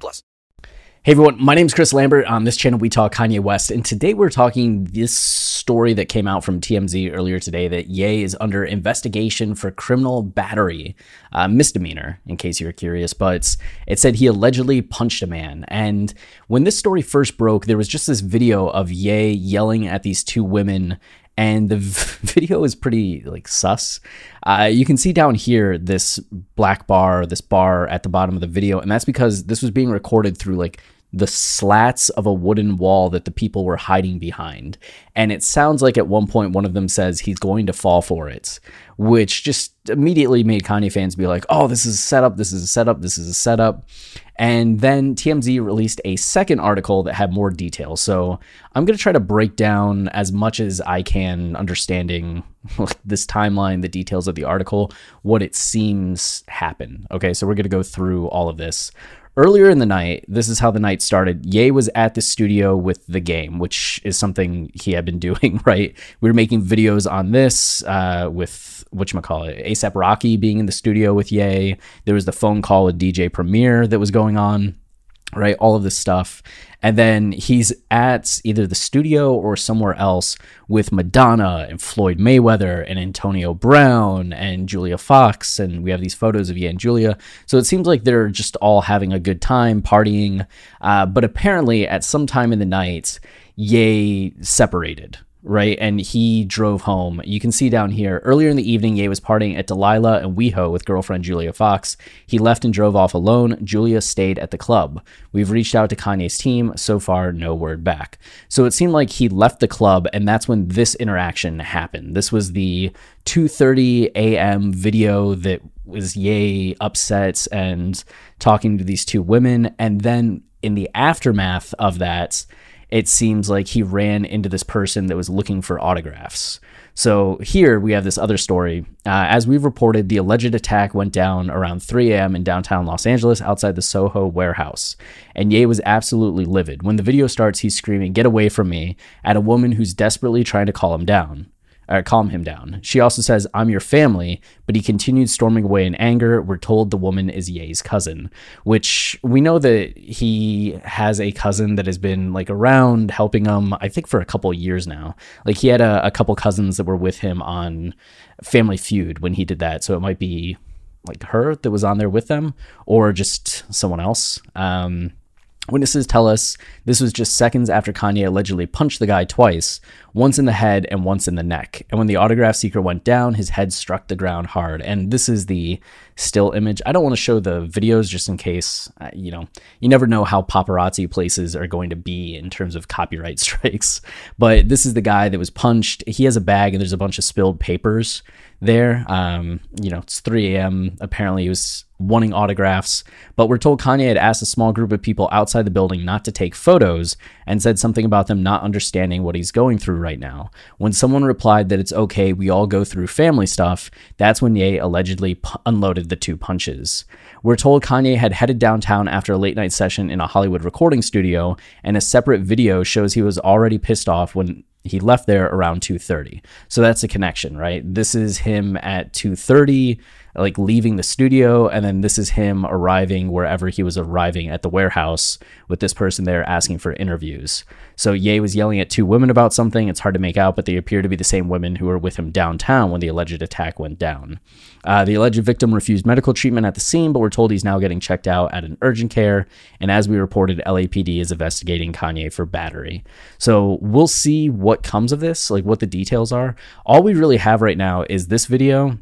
plus. Hey everyone, my name is Chris Lambert. On this channel, we talk Kanye West, and today we're talking this story that came out from TMZ earlier today that Ye is under investigation for criminal battery, uh, misdemeanor, in case you're curious. But it said he allegedly punched a man, and when this story first broke, there was just this video of Ye yelling at these two women and the video is pretty like sus. Uh, you can see down here this black bar, this bar at the bottom of the video, and that's because this was being recorded through like the slats of a wooden wall that the people were hiding behind. And it sounds like at one point one of them says he's going to fall for it, which just immediately made Kanye fans be like, oh, this is a setup, this is a setup, this is a setup. And then TMZ released a second article that had more details. So I'm going to try to break down as much as I can, understanding this timeline, the details of the article, what it seems happened. Okay, so we're going to go through all of this. Earlier in the night, this is how the night started. Ye was at the studio with the game, which is something he had been doing, right? We were making videos on this uh, with whatchamacallit, ASAP Rocky being in the studio with Ye. There was the phone call with DJ Premier that was going on right? All of this stuff. And then he's at either the studio or somewhere else with Madonna and Floyd Mayweather and Antonio Brown and Julia Fox. And we have these photos of Ye and Julia. So it seems like they're just all having a good time partying. Uh, but apparently, at some time in the night, Ye separated right? And he drove home. You can see down here earlier in the evening, Ye was partying at Delilah and WeHo with girlfriend Julia Fox. He left and drove off alone. Julia stayed at the club. We've reached out to Kanye's team. So far, no word back. So it seemed like he left the club, and that's when this interaction happened. This was the 2:30 a.m. video that was Ye upset and talking to these two women, and then in the aftermath of that it seems like he ran into this person that was looking for autographs. So here we have this other story. Uh, as we've reported, the alleged attack went down around 3 a.m. in downtown Los Angeles outside the Soho warehouse. And Ye was absolutely livid. When the video starts, he's screaming, Get away from me, at a woman who's desperately trying to call him down or calm him down. She also says, I'm your family, but he continued storming away in anger. We're told the woman is Ye's cousin, which we know that he has a cousin that has been like around helping him, I think, for a couple years now. Like he had a, a couple cousins that were with him on Family Feud when he did that. So it might be like her that was on there with them or just someone else. Um, Witnesses tell us this was just seconds after Kanye allegedly punched the guy twice, once in the head and once in the neck. And when the autograph seeker went down, his head struck the ground hard. And this is the still image. I don't want to show the videos just in case, uh, you know, you never know how paparazzi places are going to be in terms of copyright strikes. But this is the guy that was punched. He has a bag and there's a bunch of spilled papers there. Um, you know, it's 3 a.m. Apparently, he was wanting autographs, but we're told Kanye had asked a small group of people outside the building not to take photos and said something about them not understanding what he's going through right now. When someone replied that it's okay, we all go through family stuff, that's when Ye allegedly p- unloaded the two punches. We're told Kanye had headed downtown after a late night session in a Hollywood recording studio, and a separate video shows he was already pissed off when he left there around 2:30. So that's a connection, right? This is him at 2:30 like leaving the studio and then this is him arriving wherever he was arriving at the warehouse with this person there asking for interviews. So Ye was yelling at two women about something. It's hard to make out, but they appear to be the same women who were with him downtown when the alleged attack went down. Uh, the alleged victim refused medical treatment at the scene, but we're told he's now getting checked out at an urgent care. And as we reported, LAPD is investigating Kanye for battery. So we'll see what comes of this, like what the details are. All we really have right now is this video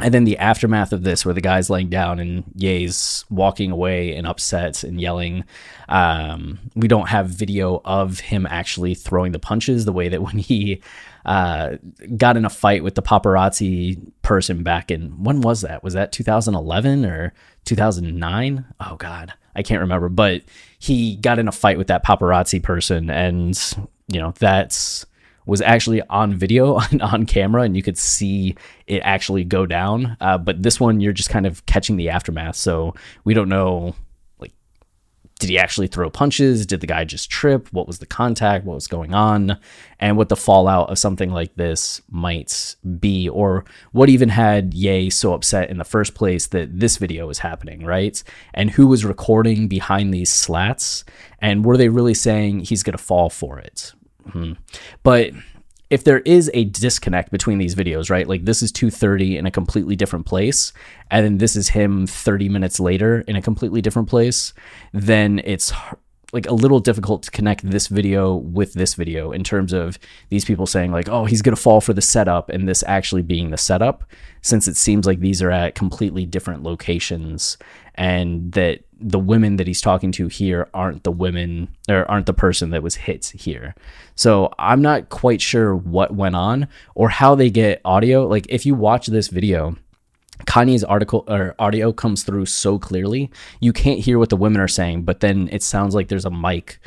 and then the aftermath of this, where the guy's laying down and Ye's walking away and upset and yelling. Um, we don't have video of him actually throwing the punches the way that when he uh, got in a fight with the paparazzi person back in when was that? Was that 2011 or 2009? Oh God, I can't remember, but he got in a fight with that paparazzi person, and you know that's was actually on video on, on camera and you could see it actually go down. Uh, but this one, you're just kind of catching the aftermath. So we don't know, like, did he actually throw punches? Did the guy just trip? What was the contact? What was going on? And what the fallout of something like this might be, or what even had Ye so upset in the first place that this video was happening, right? And who was recording behind these slats? And were they really saying he's going to fall for it? Hmm. But if there is a disconnect between these videos, right? Like this is 2:30 in a completely different place and then this is him 30 minutes later in a completely different place, then it's like a little difficult to connect this video with this video in terms of these people saying like, "Oh, he's going to fall for the setup," and this actually being the setup, since it seems like these are at completely different locations, and that the women that he's talking to here aren't the women or aren't the person that was hit here. So I'm not quite sure what went on or how they get audio. Like if you watch this video, Kanye's article or audio comes through so clearly, you can't hear what the women are saying, but then it sounds like there's a mic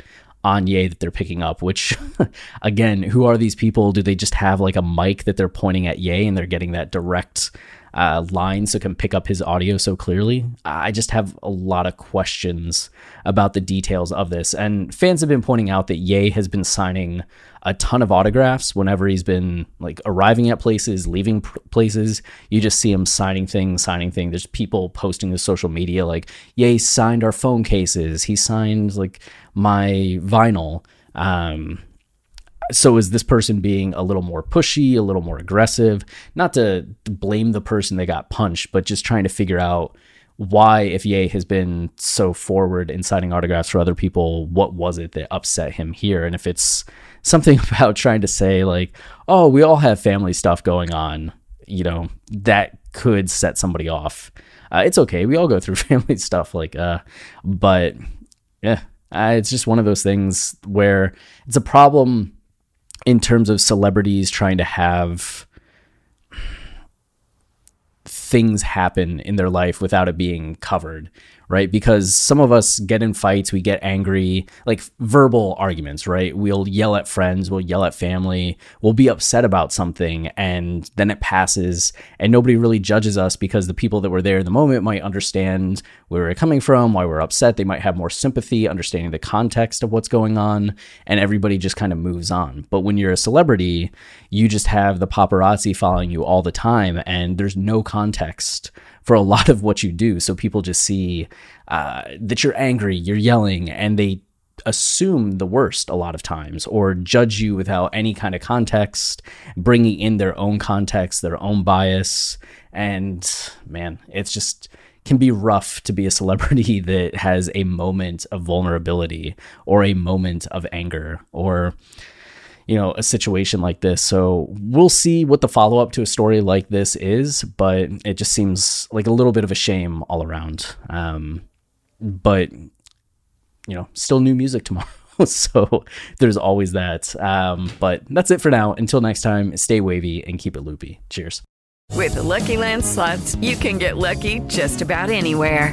on Ye that they're picking up, which again, who are these people? Do they just have like a mic that they're pointing at Ye and they're getting that direct uh, line so can pick up his audio so clearly. I just have a lot of questions about the details of this. And fans have been pointing out that Ye has been signing a ton of autographs whenever he's been like arriving at places, leaving places. You just see him signing things, signing things. There's people posting to social media like, Ye signed our phone cases. He signed like my vinyl. Um, so is this person being a little more pushy, a little more aggressive? Not to blame the person that got punched, but just trying to figure out why, if Ye has been so forward in signing autographs for other people, what was it that upset him here? And if it's something about trying to say, like, oh, we all have family stuff going on, you know, that could set somebody off. Uh, it's okay. We all go through family stuff, like, uh, but yeah, uh, it's just one of those things where it's a problem in terms of celebrities trying to have things happen in their life without it being covered right? Because some of us get in fights, we get angry, like verbal arguments, right? We'll yell at friends, we'll yell at family, we'll be upset about something, and then it passes, and nobody really judges us because the people that were there in the moment might understand where we're coming from, why we're upset. They might have more sympathy, understanding the context of what's going on, and everybody just kind of moves on. But when you're a celebrity, you just have the paparazzi following you all the time, and there's no context for a lot of what you do. So people just see uh, that you're angry, you're yelling, and they assume the worst a lot of times or judge you without any kind of context, bringing in their own context, their own bias. And man, it's just can be rough to be a celebrity that has a moment of vulnerability or a moment of anger or you know a situation like this. So we'll see what the follow-up to a story like this is but it just seems like a little bit of a shame all around. Um, but you know still new music tomorrow so there's always that. Um, but that's it for now. Until next time stay wavy and keep it loopy. Cheers. With the lucky land slots you can get lucky just about anywhere